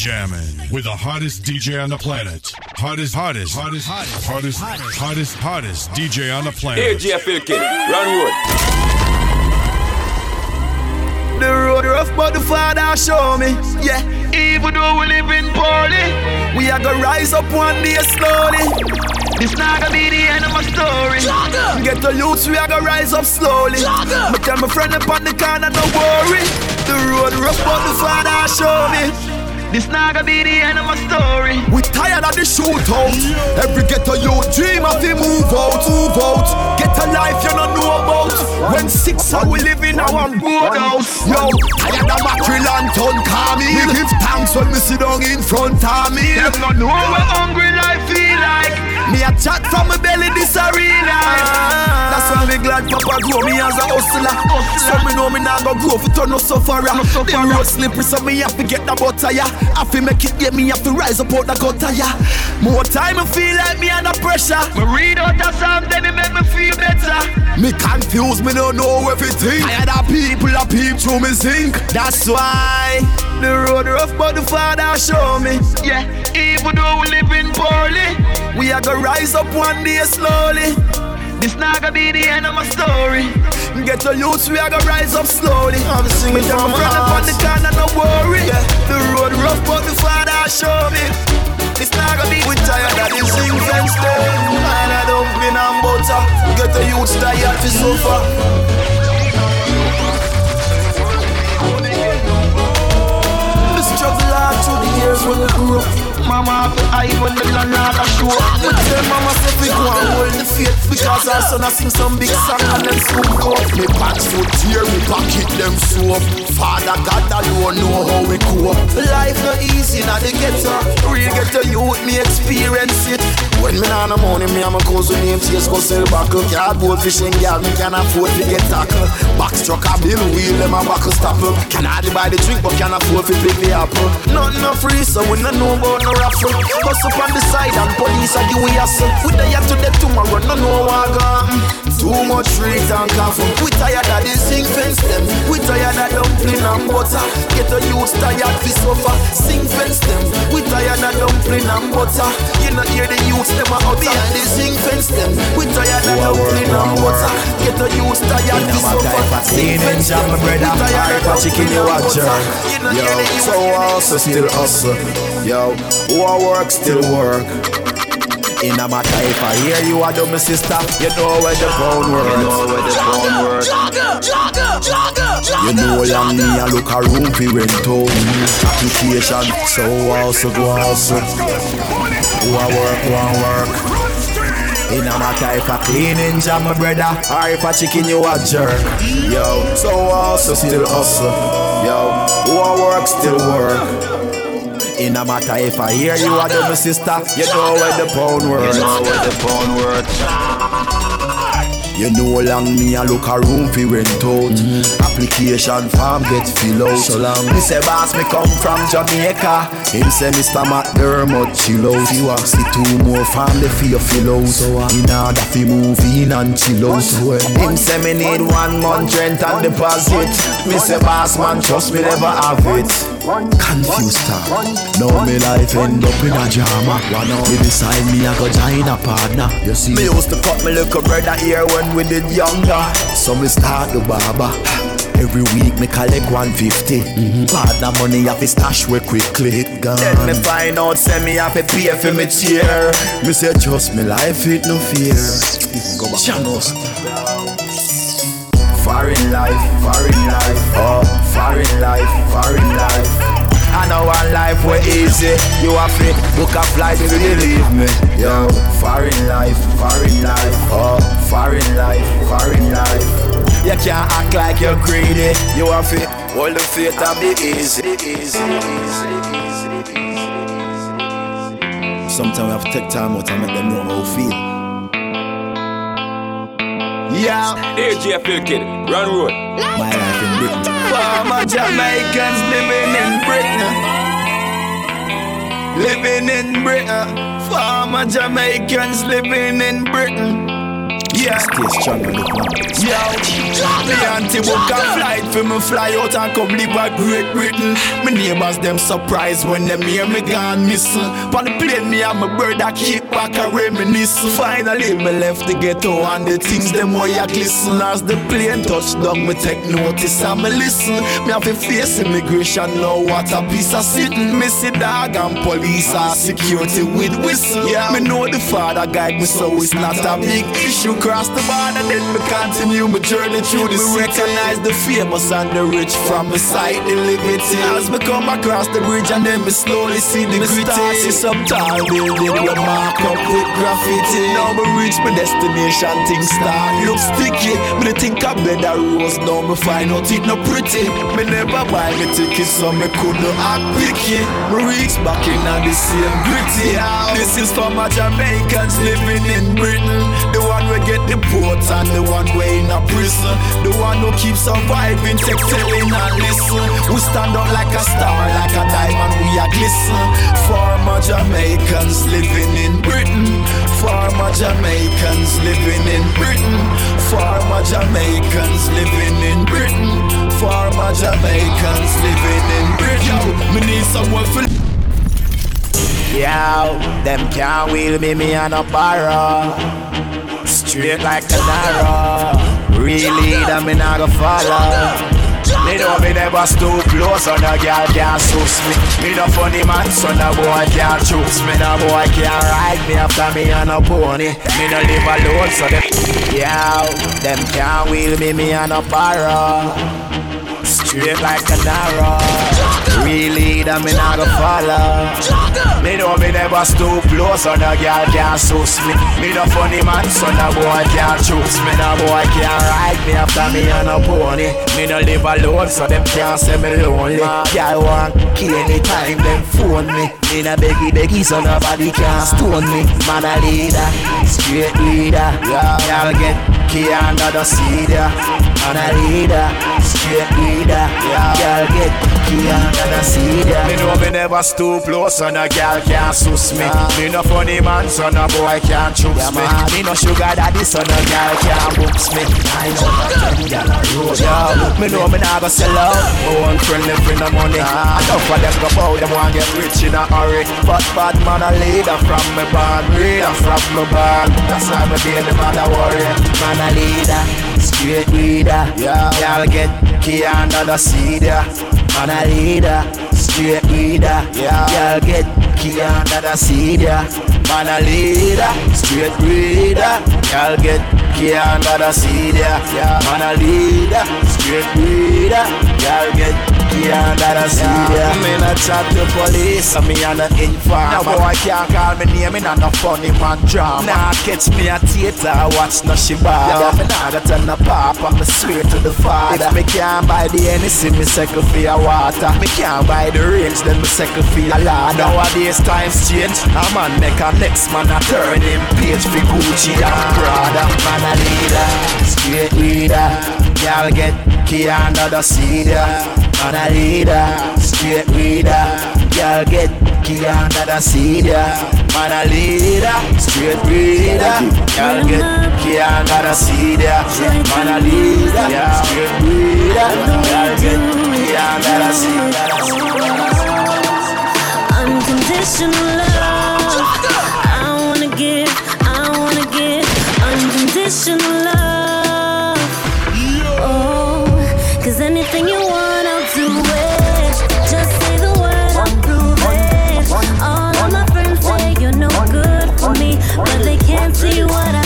jamming with the hottest DJ on the planet. Hottest, hottest, hottest, hottest, hottest, hottest, hottest, hottest DJ on the planet. Here, Jeff Filkin, run road. The road rough, but the Father show me. Yeah, even though we live in poorly, we are gonna rise up one day slowly. This not gonna be the end of my story. Jogger. Get the youths, we are gonna rise up slowly. Jogger. But tell my friend upon the corner, no worry. The road rough, but the Father show me. This not gonna be the end of my story. We tired of the shootout. Every ghetto you dream of the move out, move out. Get a life you don't know about. When six are we live in our boat house. Yo, tired of mackerel and ton me. We give thanks when we sit down in front of me. Them not know what hungry life feel like. Me a chat from my belly, this a real life. That's why me glad Papa grow me as a hustler. So me know me not go grow for turn no sufferer. The road slippery, so me have to get the butter, yeah. I feel make it get me have to rise up out the gutter, yeah. More time I feel like me under pressure. Me read out a psalm, then it make me feel better. Me confused, me don't know everything. I had a people a peep through me zinc. That's why the road rough, but the Father show me. Yeah, even though we living in poorly, we are gonna rise up one day slowly. This not gonna be the end of my story. Get the youths, we are gonna rise up slowly. I'm singing from my friend up on the corner, no worry. Yeah. The road rough, but the Father show me. This not gonna be we tired of sing fence And I don't been on butter. Get the youths tired to suffer. Years when we grew up. Mama have to hide when the landlord a show We tell mama say we go and hold the faith Because our son a sing some big song and them soon go Me pants foot tear, me pocket them soap. Father God alone know how we cope. Life no easy now the ghetto. Real ghetto youth me experience it. When me on the money me and my cousin name Chase go sell buckle Cardboard fishing girl me can afford to get tackle. Box bill wheel them a buckle stopper Can hardly buy the drink but can afford to pick the apple Nothing no free so we no know about no raffle. Bust up on the side and police are the way hustle. We die to the tomorrow, no know what gone. Too much street and coffee. We tired of the sing fence them. We tired of dumpling and butter. Get the youth tired fi suffer. Sing fence them. We tired of dumpling and butter. You know hear the youth them out behind the sing fence them. We tired of dumpling and butter. Get the youth tired fi suffer. Sing fence them. We tired of chicken you watch Yo, so also still hustle. Yo, who I work still work. In a matter if I hear you do my sister, you know where the phone works. You know where the phone works. You know young me I look a room fi rent home. Application, so also go hustle. Who I work, who I work. In a matter if I cleaning job, my brother, or if I chicken you a jerk. Yo, so also still hustle. Yo, who I work still work. In a matter. If I hear you, are do my sister. You know where the pound worth. You know where the pound worth. You know long me a look a room fi rent out. Mm-hmm. Application form get fill out. So long. Me say boss me come from Jamaica. Him say Mr. McDermott chill out. You want see two more family fi you fill out. So uh, in order fi move in and chill out. So, Him say me need one month rent and deposit. Me say boss man trust me never have it Confused star Now me life end up in a drama me decide me I go join a partner You see Me used to cut me little brother here when we did younger. So me start the barber. Every week me collect 150. Mm-hmm. Partner money have to stash way quickly. It gone. Then me find out say me have to pay for me chair. Me say trust me life it no fear. Go back. Channels. Foreign life, foreign life, oh, foreign life, foreign life. I know one life way easy. You have to book a flight to believe me. Yo, foreign life, foreign life, oh, foreign life, foreign life. You can't act like you're greedy. You have to hold the faith and be easy, easy, easy, easy, Sometimes we have to take time out and make them know how we feel. Yeah. Here, Jeff Kid, run road. My life in Britain. Former Jamaicans living in Britain. Living in Britain. Former Jamaicans living in Britain. Yeah. Stay strong and look man. Yo, me auntie book a flight for me fly out and come live at Great Britain. My neighbors them surprised when them hear me gone missing. On the plane me and my bird that keep back a reminisce. Finally me left the ghetto and the things them way a glisten. As the plane touch down me take notice and me listen. Me have to face immigration now what a piece of sitting. Me see dog and police and security with whistle. Yeah, me know the father guide me so it's not a big issue. Cross the border then me continue my journey through the city. recognize the famous and the rich from the sight the liberty. As me come across the bridge and then me slowly see the gritty. See some tall building with mark up with graffiti. Now me reach my destination, things start look sticky. Me think I better rose, now me find out it no pretty. Me never buy me ticket so me couldn't act picky. Me reach back in and the same gritty. This is for my Jamaicans living in Britain. The one we get the port and the one way in a prison. The one who keeps surviving, take telling and listen. We stand out like a star, like a diamond, we are glisten. For my Jamaicans living in Britain. For my Jamaicans living in Britain. For my Jamaicans living in Britain. For my Jamaicans living in Britain. Yo, me need someone for. Yo, them can't wheel me, me on a barrow. Straight like a narrow. Really, them me not go follow. Me know me never stoop close on a girl can't suss me. Me no funny man so no boy can't choose me. No boy can't ride me after me on a pony. Me no live alone so them yeah, them can't wheel me me on a barrow Straight like a narrow Really that me not go follow. Me know me never stoop low So no girl can't suss me. Me no funny man So no boy can't choose me. No boy can't ride me after me on a pony. Me no live alone So them can't say me lonely. Girl want key anytime them phone me. Me no beggy beggy So nobody can stone me. Man a leader Straight leader. Girl get key under the seed yeah. Man a leader Straight leader Yeah. Girl get key under the seed yeah. Me know me never stoop low So no girl can't suss me. Me no funny man So no boy can't choose me. Me no sugar daddy So no girl can't books me. I know girl a road Yo, me know me nah go sell out. My one friend live in the money. Enough for them go bow Them want get rich in a hurry. But bad man a leader From me born Leader from me born. That's why me be the man a worry. Man a leader Straight leader Yeah Y'all get key under the yeah Man a leader Straight leader. Yeah Y'all get key under the yeah Man a leader Straight leader Y'all get key under the seed yeah Man a leader Straight leader Y'all get key under the seed yeah Me not chat to police me a no informer No boy can't call me name Me not no funny man drama. Nah catch me a theater Watch no shibata yeah, Me nah go tell no papa Me swear to the father. If me can't buy the Hennessy Me second for your water. Me can't buy the range Then me second for your ladder Nowadays times change. I'm A man make a next man a turn him page For Gucci and Prada. Man a leader Straight leader Y'all get key under the seat yeah. Man a leader Straight leader Y'all get key under the seat yeah. Man a leader Straight leader Y'all get key under the seat yeah. Man a leader yeah. Straight leader Y'all get key under the seat Unconditional love. I wanna give, I wanna give unconditional love. Happy feet. Bring that love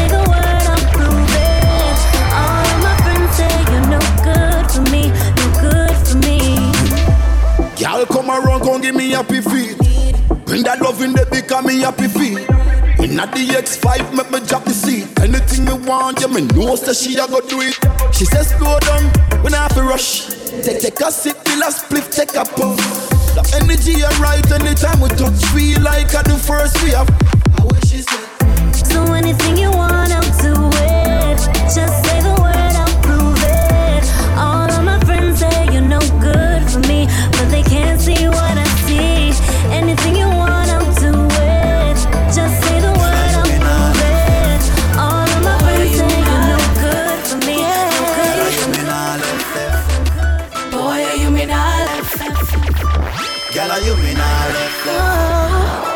in the word, I'll prove it. All my friends say, You know good for me. You good for me. Y'all come around, gon' give me your pipie. When that loving they become me happy feet. In at the X5, make me drop the seat. Anything you want, yeah, me know say she a go do it. She says slow down, when I have to rush. Take take a sip, till a split, take a puff. The energy right anytime we touch, feel like at the first we have. I wish she said. So anything you want,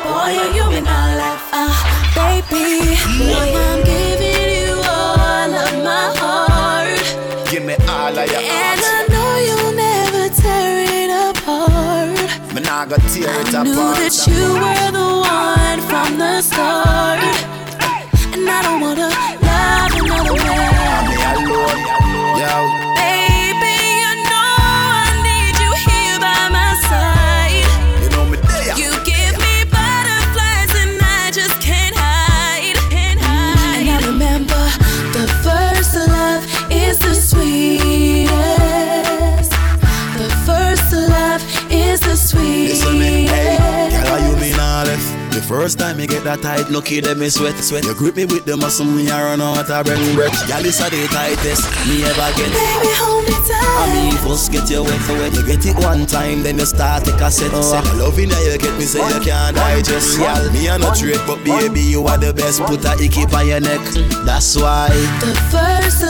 boy, you're ah, baby, I'm giving you all of my heart. Give me all of your And. I know you'll never tear it apart. I, got tear it knew that you were the one from the start. First time me get that tight, lucky them me sweat, sweat. You grip me with the muscle, me I run out of breath, breath. Girl, this a the tightest me ever get. Baby, hold me tight. I tight. mean, first get you wet for wet. You get it one time, then you start take a set. Oh, I love it now you get me, say you can't digest. Girl, me a no trade, but baby, you are the best. Put a icky on your neck. That's why. The first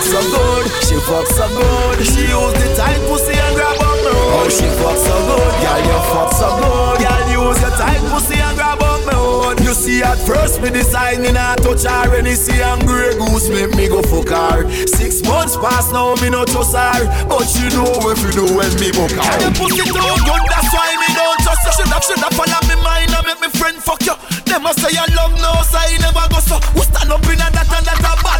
fuck so good, she fuck so good. She use the tight pussy and grab up me. Oh, she fuck so good, girl, you fuck so good. Girl, use your tight pussy and grab up me. You see at first me decide me not touch her you see and grey goose make me go fuck her. Six months past now me no trust her, but she know if you do when me book her. Pussy too good, that's why me don't trust her. Shoulda, shoulda follow me mind and make me friend fuck you. Them a say I love no, say never go so. Who stand up in a that and that a bad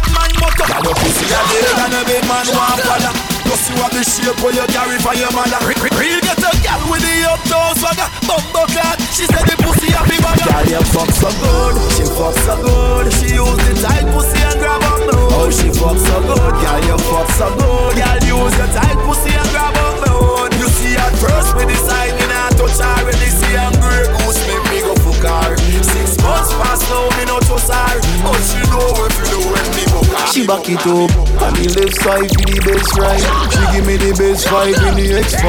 man motto. Girl, your pussy a dead and a big man want follow. Plus you have the shape where you carry for your mother. Real get a girl with the uptown swagger. Bumbo clad, she said the pussy happy bagger. Girl, you fuck so good, she fuck so good. She use the tight pussy and grab up me. Oh, she fuck so good, girl, you fuck so good. Girl, use your tight pussy and grab up me back it up on the left side for the best ride. She give me the best vibe in the X5.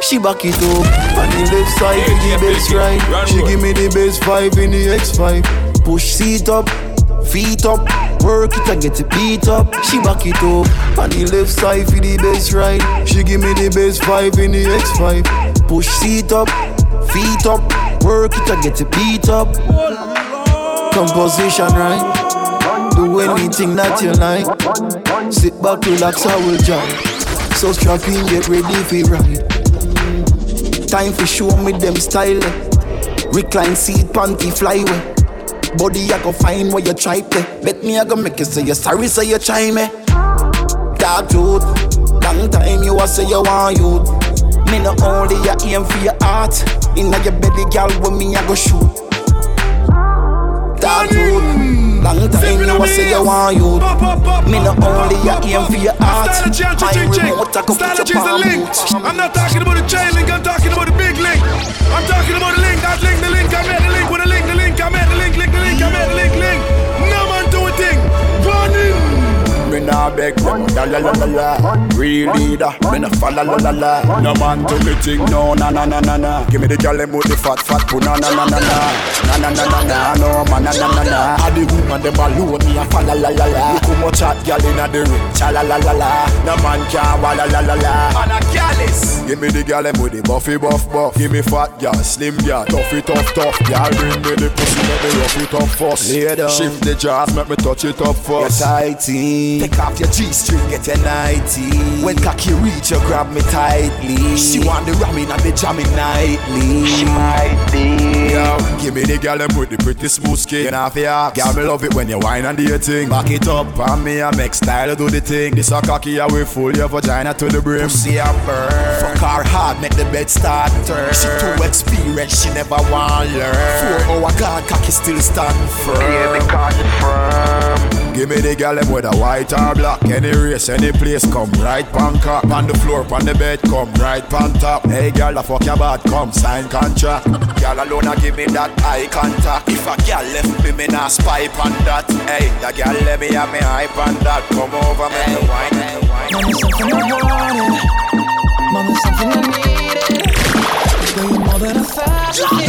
She back it up on the left side for the best ride. She give me the best vibe in the X5. Push seat up, feet up, work it and get it beat up. She back it up on the left side for the best ride. She give me the best vibe in the X5. Push seat up, feet up, work it and get it beat up. Composition right. Do anything that you like. Sit back, relax, I will jump. So strap in, get ready for ride. Time for show me them style. eh. Recline seat, panty fly way. Body I go find where you try to. Bet me I go make you say you sorry, say you try me. Dark truth, long time you a say you want you. Me no only you aim for your heart. Inna your belly, girl, when me I go shoot. Dark truth, long time you a say you want you. Me no only pop, aim for your heart. My remote I go put your palm boots. I'm not talking about the chain link, I'm talking about the big link. I'm talking about the link, that link, the link, I made nah beg them, la la la la la. Real leader, me nah follow la la la. No man do me thing, no na na na na na. Give me the gyal them with the fat fat poo na na na na na. Na na na na na, no man na na na na. All the woman them alone, me a follow la la la. Look how much hot gyal inna the ring, cha la la la la. No man can wa la la la la. Man a gyallis. Give me the gyal them with the buffy buff buff. Give me fat gyal, slim gyal, toughy tough tough. Gyal bring me the pussy, make me rough it up first. Lay. Shift the jaws, make me touch it up Get first. tighty. Take off your G-string, get your nighty. When cocky reach, you grab me tightly. She want the ramming and the jamming nightly. She might be. Yo, give me the girl them with the pretty smooth skin. off for Girl, me love it when you whine and do your thing. Back it up, and me I make style do the thing. This a cocky, I will full your vagina to the brim. See a burn. Fuck her hard, make the bed start turn. She too experienced, she never want learn. Four hour gone, cocky still stand firm. Give me the girl them with a white or black. Any race, any place, come right pan cock. On the floor, on the bed, come right pan top. Hey girl, the fuck your bad, come sign contract. Girl alone, a give me that eye contact. If a girl left me, me nah spy on that. Hey, the girl let me have me eye on that. Come over, me hey, wine, hey, wine. Mama, something I needed. Girl, you're more than a thousand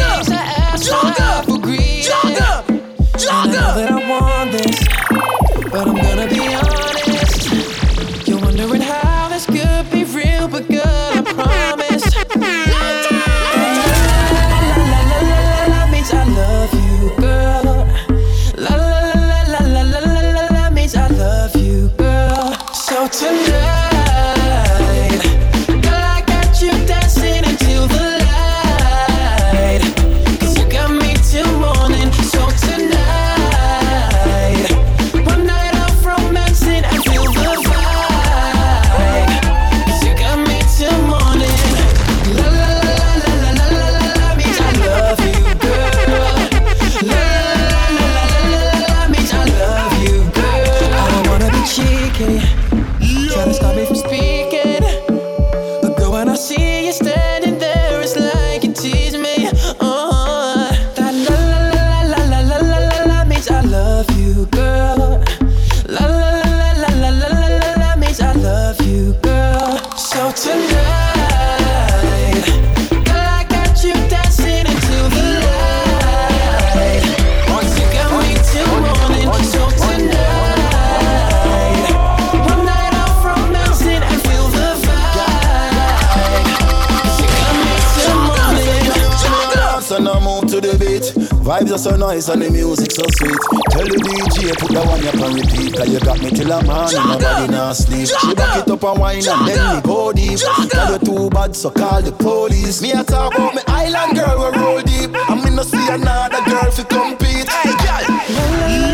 Vibes are and the music so sweet. Tell the DJ put that one up on repeat. Cause you got me till a man and nobody not sleep. She back it up and wine and then me go deep. Tell you too bad, so call the police. Me a talk about me island girl, we roll deep. I'm in no see another girl fi compete. Hey, girl.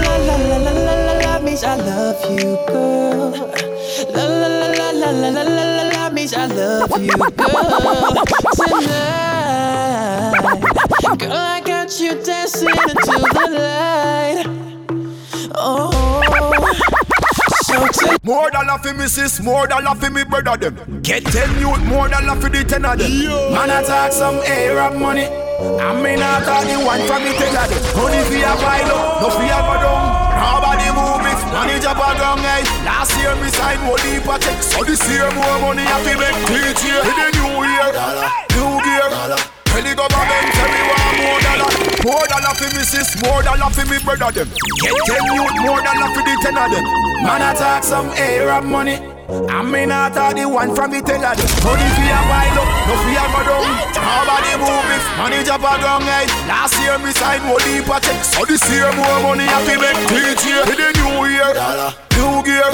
La la la la la la la means I love you, girl. La la la la la la la la la la means I love you, girl. Tonight, girl, I got you dancing into the light. Oh. So take More than a for me sis, more than a for me brother them. Get ten youth, more than a for the ten of them. Man I talk some Arab money. I mean I talk the one from the ten of them. Money for a pile up, no for a go down. Nobody move it, money jump a ground hey. Last year me sign one heap of check, so this year more money I fi make teach year. In the new year, new gear. Tell the government tell me want more dollar More dollar for me sis, more dollar for me brother them. Get ten youth, more dollar for the ten of them. Man I talk some Arab money. I mean I talk the one from the of them. Money for a pile up, no for a go down Nobody move it, money jump a ground hey. Last year me sign one heap of check. So this year more money I fi make. Year In the new year, new gear.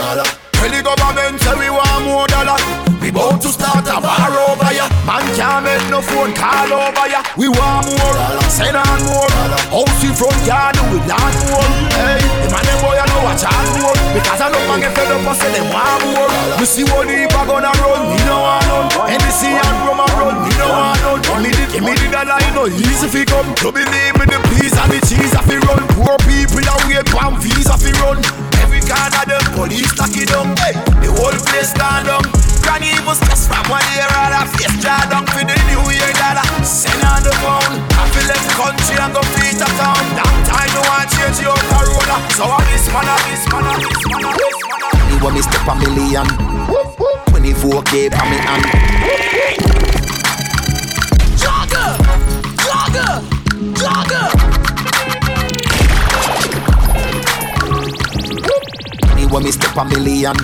Tell the government say we want more dollar. We bout to start a bar over ya. Man can't make no phone call over ya. We want more, send on more. House in front yard we not more. Hey, the man them boy I know watch out more. Because I know man get fed up and say them want more. Me see what the heap gonna run, me no want none. NBC and Roma run, me no want none. Give me the, give me the dollar, you know easy fi come. You believe me the peas and the cheese a fi run. Poor people that wait palm visa fi run. Every corner them police lock it down. Hey, the whole place stand down. Granny was just from one year out of face draw down for the new year dollar. Send on the phone. I feel left country and go feet a town. Time you want change your corona. So I miss man, I miss man, I miss man, I miss man. I- You want me step a million 24k for me hand Jogger, jogger, jogger. Want me step a million.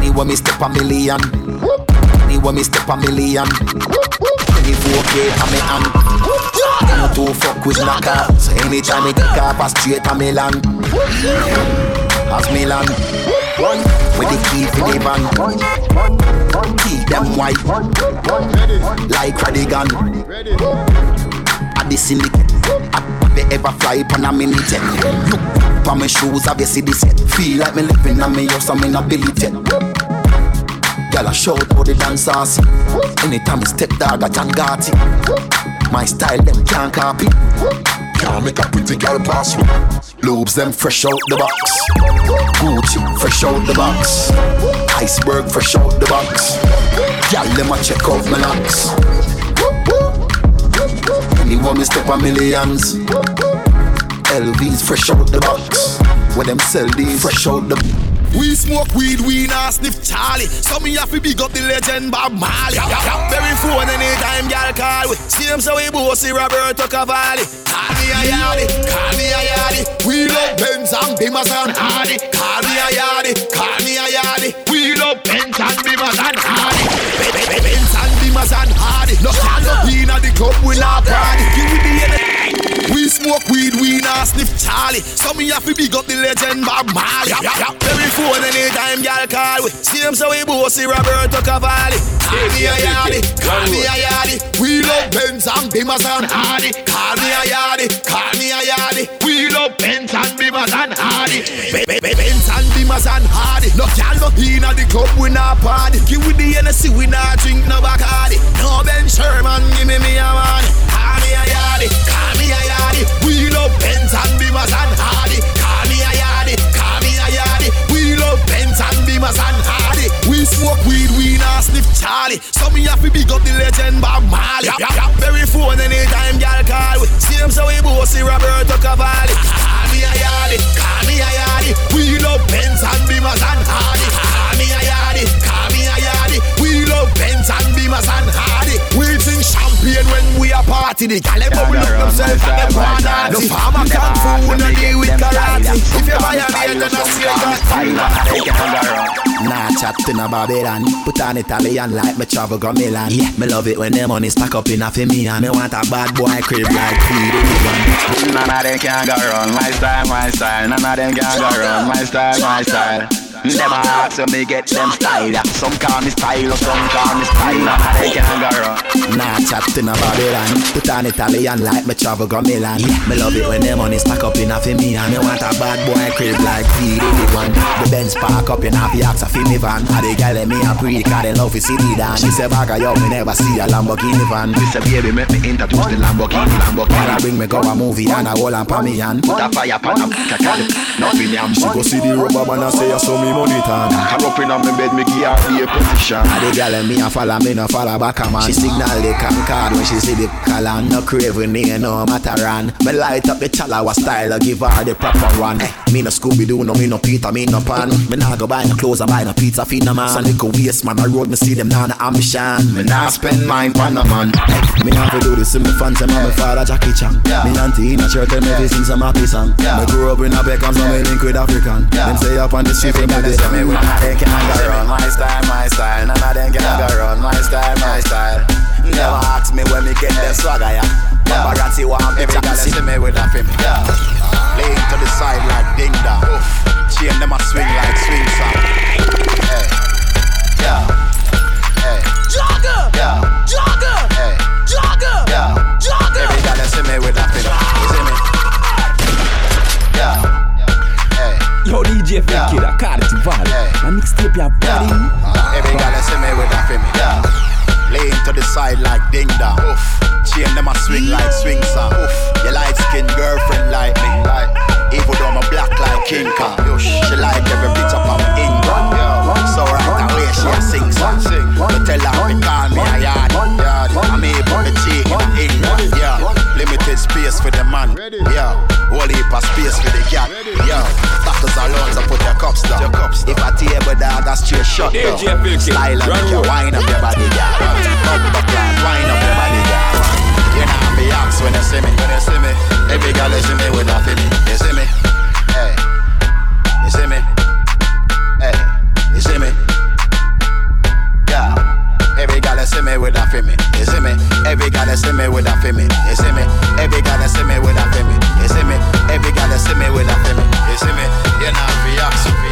Me want me step a million. Me want me step a million. 24k for me hand. No to fuck with knocker So anytime me take off a straight a Milan. As Milan. With the key for the van. Key them white. Like Radigan. At the syndicate you ever fly upon a mini jet? Look for my shoes, have you see this set? Feel like me living on me house, I'm in a Billy jet. Girl, I shout how the dancers. Anytime me step dog, I John Gotti. My style, them can't copy. Can't make a pretty girl pass me. Lobes, them fresh out the box. Gucci, fresh out the box. Iceberg, fresh out the box. Girl, them a check out my locks. Anyone me step a millions LVs fresh out the box Where them sell these fresh out the We smoke weed, we not sniff Charlie. So me have to big up the legend Bob Marley. Blackberry phone anytime y'all call we. Same so we bossy Roberto Cavalli. Call me a yardie, call me a yardie. We love Benz and Bimmers and Hardy. Call me a yardie, call me a yardie. We love Benz and Bimmers and Hardy. Be- be- be- Benz and Bimmers and Hardy. No no be in the club, we not party. Give me the. We smoke weed, we not sniff Charlie. So me have to big up the legend Bob Marley. Yeah, yeah. Every phone anytime y'all call we. Same so we bossy Roberto Cavalli. Call me a yardie, call me a yardie. We love Benz and Bimmers and Hardy. Call me a yardie, call me a yardie. We love Benz and Bimmers and Hardy. Be- be- be- Benz and Bimmers and Hardy. No y'all no in the club, we not party. Give we the Hennessy, we not drink no Bacardi. No Ben Sherman, give me me a money. Call me a yardie, call me a yardie. We love Benz and and Hardy. Call me a yardie, call me a yardie. We love Benz and Hardy. We smoke weed, we not sniff Charlie. So me have to big up the legend Bob Marley. Yeah, yeah. Very phone anytime y'all call we. Same so we bossy Roberto Cavalli. Call me a yardie, call party. The gal them bubble up themselves and them want dance. No farmer can fool, no deal with karate. If you buy a beer, then I see you got Five and a half, take it on the road. Nah, chat in a Babylon. Put on Italian like me travel go Milan. Yeah, me love it when them money stack up in a for me and me want a bad boy crib like Creed. None of them can go run my style, my style. None of them can go run my style, my style. Them a ask me get them style. Some call me style, some call me style. None of them can go run. Nah, chat in a Babylon. Put on Italian like me travel go Milan. Yeah, me love it when them money stack up in a for me and me want a bad boy crib like Creed. One. The Benz park up in a fi ask a me van. And the girl let me a breed 'cause they love to see the dance. She say back yo, me never see a Lamborghini van. She say baby make me introduce the Lamborghini, Lamborghini. Gotta bring me go a movie and a whole and pa me hand. Put a fire pan up, kakal, nothing yam. She go see the rubber man and say I saw me money tan. Come up in on me bed, me give her the position. And the girl and me a follow me no follow back a man. She signal the card when she see the color. No craving near no matter run. Me light up the chalawa style, I give her the proper one. Eh, me no Scooby Doo, no me no Peter, me no pan. Me nah go buy no clothes, I buy no pizza, feed no man. So little waste man, I road me see them now no ambition. Me nah spend mine pan a man. Eh, me have to do this in my fans and my father Jackie Chan. Me auntie in a church and me fi sing some happy song. Me grew up in a Peckham, so me link with African. Them say up on the street, me Dey say me with None of them can go wrong. my style, my style. None of them can go wrong. My style, my style. Never ask me when me get them swagger, yeah. Paparazzi want Every girl see see me with a film. Lean to the side like ding dong. Chain them a swing like swing song. Hey, yeah, hey, Jogger, yeah, jogger, hey, jogger, Yo, DJ. Fake I it to Val. Hey. My mixtape, your body. Uh, every girl see me with a. Yeah, Lean to the side like ding dong. Chain them a swing like swing song. Your light skinned girlfriend like me. like Even though I'm black like King Kong. She like every bit up on England. So right away she a sing song. Me tell her to call me a yard. Yard. I'm able to cheat in England. Yeah. Limited space for the man. Yeah. So put your cups down. Your cups down. If a table dog a straight shut down. DJ Phil Style and run make you road. up your body, girl. Bumper clad, wind up your body, girl. You know me ask when you see me. when you see me, Every girl you see me with a feeling. You see me? hey, You see me? Hey, you see me? Yeah. Every girl you see me with a feeling. You see me? Every girl you see me with a feeling. You see me? Every girl you see me with a feeling. You see me? Every girl you see me with a feeling. You see me? You know fi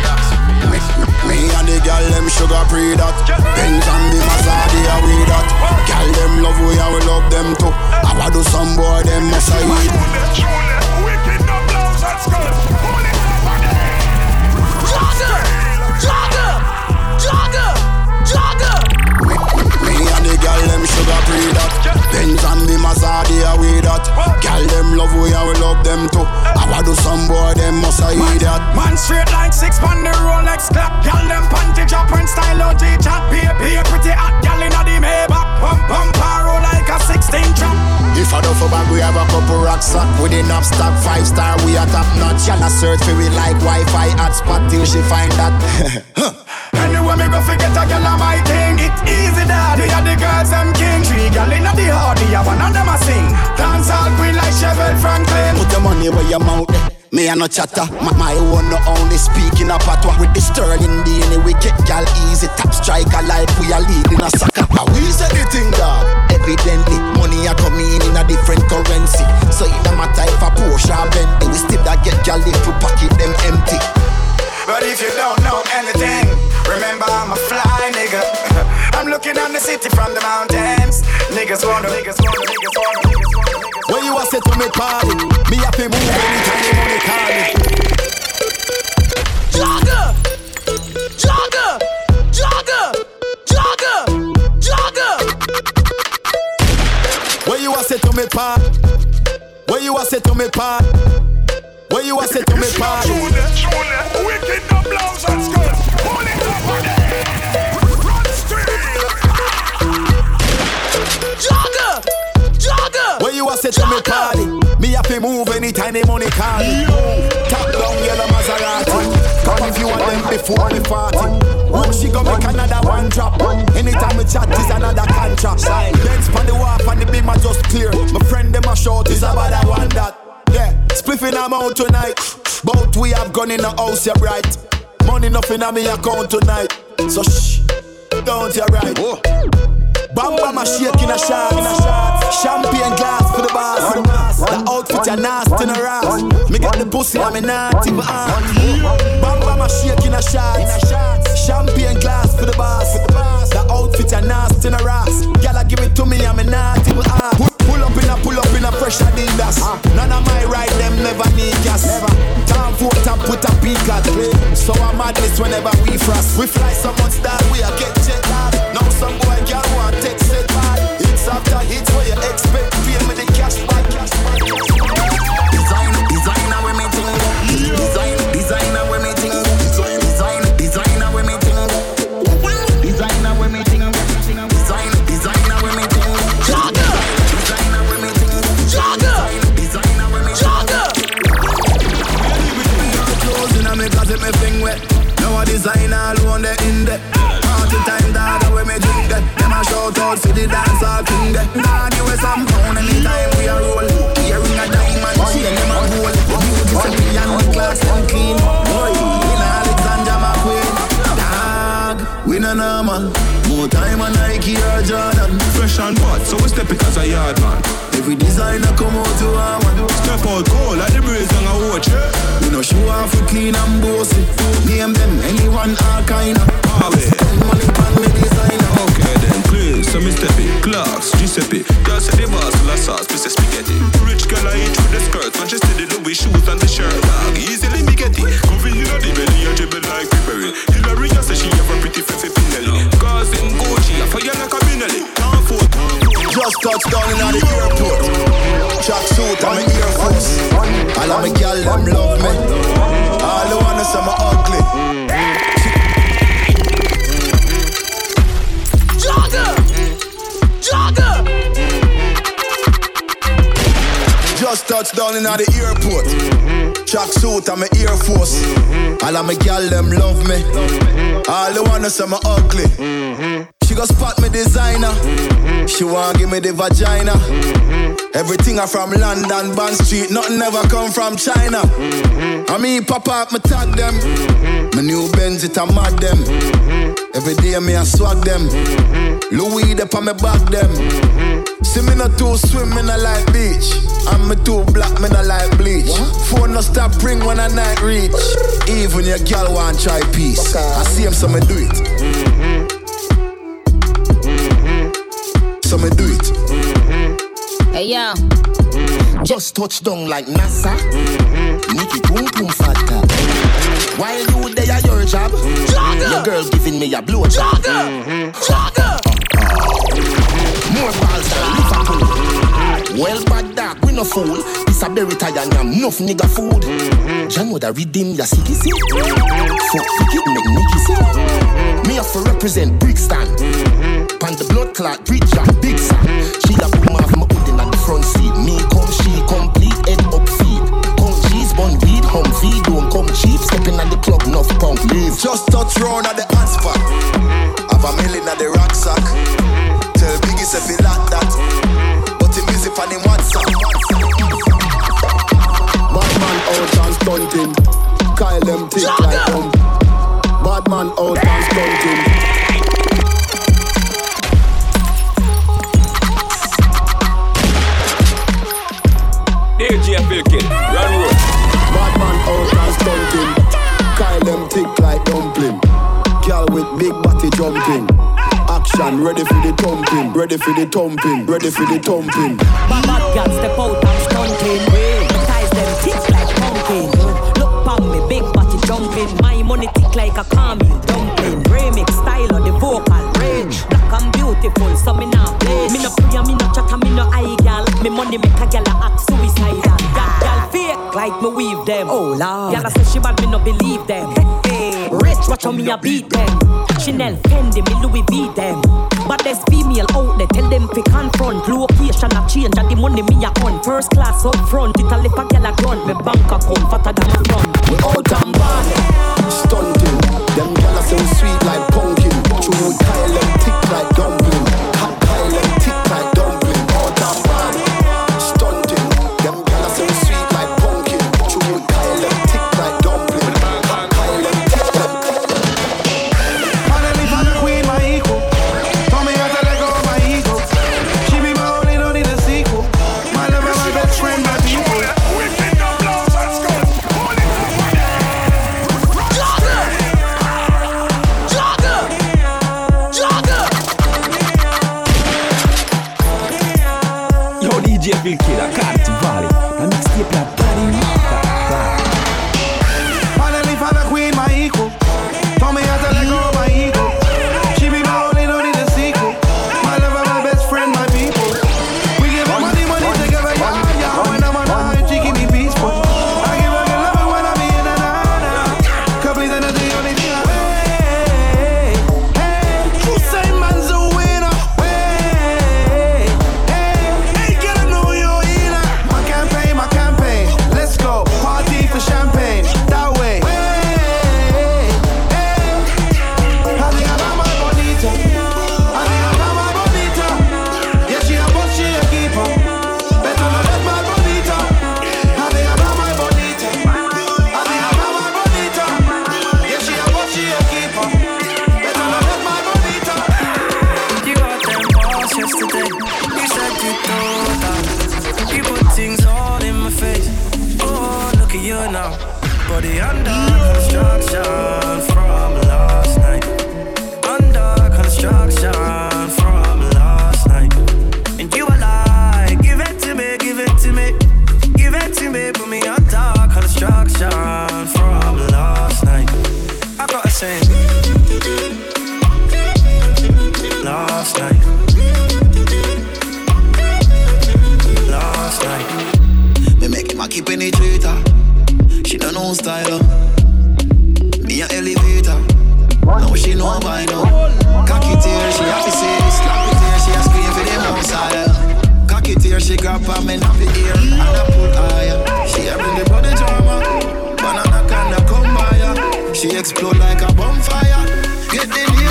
ask. Me and the gal them sugar free that. Benz and the Maserati are we that. Gal them love we and we love them too. I want do some boy them must I eat. Jogger, jogger, jogger, jogger. Me and the gal them sugar free that. Benz and the Maserati are we that. Gal them love we and we love them too. I want do some boy them must I eat that. Man straight like six on enough stock. Five star, we are top notch. Y'all a search for we like Wi-Fi hotspot till she find that. Anyway me go forget a gyal a my thing. It easy that we are the girls them king. Three gyal inna the hardy, a one of them a sing. Dance all queen like Chevelle Franklin. Put your money where your mouth. Me a no chatter, my, my one no only speaking a patois With the sterling DNA we get gal. Easy Top striker like we are leading a soccer. How we say the thing dog Evidently, money a coming in a different currency. So it no matter if a Porsche or Bentley. We still that get gal if we pocket them empty. But if you don't know anything, remember I'm a fly nigga. I'm looking on the city from the mountains. Niggas wanna, niggas wanna, niggas wanna, niggas wanna. When you a say to me party, me have to move anytime the money call me. Spliffing I'm tonight. Both we have gone in the house, yeah bright. Money nothing on me account tonight. So shh, don't you right. Oh. Bam bam a shake in a shot. Champagne glass for the boss. The outfit a nasty in a ras. Me get the pussy and me not even on. Bam bam a shake in a shot. Champagne glass for the boss. The outfit a nasty in a ras. Gyal give it to me and me not even on. Pull, up in a pull up in a fresh Adidas. None of my them never need gas. Time for top put a peak at So I'm madness whenever we frost. We fly so much that we a get jet. We step it as a yard man. Every designer come out to our one Step out cold like the breeze on a watch. We no show off we clean and bossy Name them anyone all kind of Harvey. Money on me designer Okay then, please, so me step it. Clarks, Giuseppe. Girl say the boss of sauce, me Just touched down in the airport? Track suit my Air Force. All of my gal them love me. All the wanna say me ugly. Jogger! Jogger! Just touched down in the airport. Track suit and my Air Force. All of my gal them love me. All the wanna say me ugly She go spot me designer. She want give me the vagina. Everything I from London, Bond Street. Nothing ever come from China. I mean, pop up, me tag them. My new Benz, it a mad them. Every day me I swag them. Louis, they on me back them. See me not too swim, me not like beach. And me too black, me not like bleach. Phone no stop ring when I night reach. Even your girl want try peace. I see him, so me do it. So me do it. Hey yo, mm-hmm. Just touch down like NASA. Mm-hmm. Nikki boom boom fatta. Mm-hmm. While you there at your job, your girl giving me a blow job. More balls than Liverpool. Well, bad dog, we no fool. This a berry tie and I'm enough nigga food. John would have redeem your sicky see. Fuck make Nicky see. Me have to represent Brixton. Pan the blood clot, bridge and big son. She a boom off my hood in the front seat. Me come, she complete, head up feet. Come cheese, bun weed, hum feed, don't come cheap. Stepping at the club, enough punk leave. Just touch round at the hot spot. Have a million at the rucksack. Tell Biggie say feel like that. But him busy on him WhatsApp. Bad man out and stunting. Kyle them tick like um, Ready for the thumping. Ready for the thumping. Bad bad girl step out and stunting. My ties them tick like pumpkin. Look pon me, big body jumping. My money tick like a caramel dumpling. Remix style of the vocal range. Black and beautiful, so me not play. Me no pray, me no chat, me no eye gal. Me money make a gal a act suicidal. Gal, gal fake like me weave them. Oh lord. Gal a say she bad, me no believe them. Watch how me a beat them. Chanel, Fendi, me Louis V them. But there's female out there, tell them fi confront. Location a change, and the money me a on. First class up front, it a lip a gal a grunt. Me bank account fatter than a front. We out and bad. Stunting. Them say we sweet like pumpkin. True with Kyle them tick like dumpling. Here, she grab me nappy ear. And I pull higher. She a bring the body drama. Banana can a come by. She explode like a bonfire. Get the nail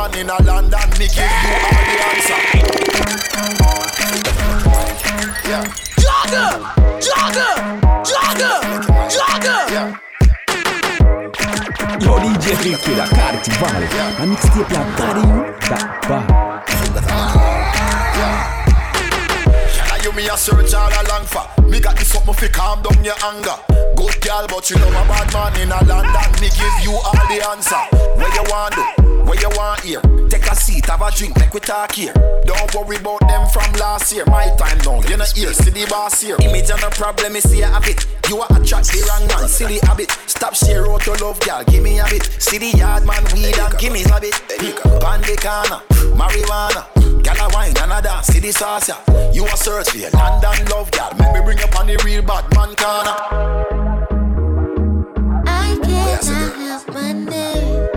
love a bad man in a London Me give you all the answer Yeah Jogger, jogger, jogger, jogger. Yeah Yo DJ Phil Kid, a Carti Valley. La mixtape la body. Da ba. Now you me a search all along for Me got this something fi calm down your anger Good girl but she love a bad man in a London Me give you all the answer What you want do? What you want here? Take a seat, have a drink, make we talk here Don't worry about them from last year My time now, you not here, see the boss here Image and no problem, me see a bit. You are a attract the wrong man, silly habit Stop share out your love, girl, give me a bit See the yard man, weed and give me a bit Pan the corner, marijuana Girl a wine and a dance, see the sauce ya. You a search for your London love, girl. Make me bring you on the real bad man corner. I cannot help but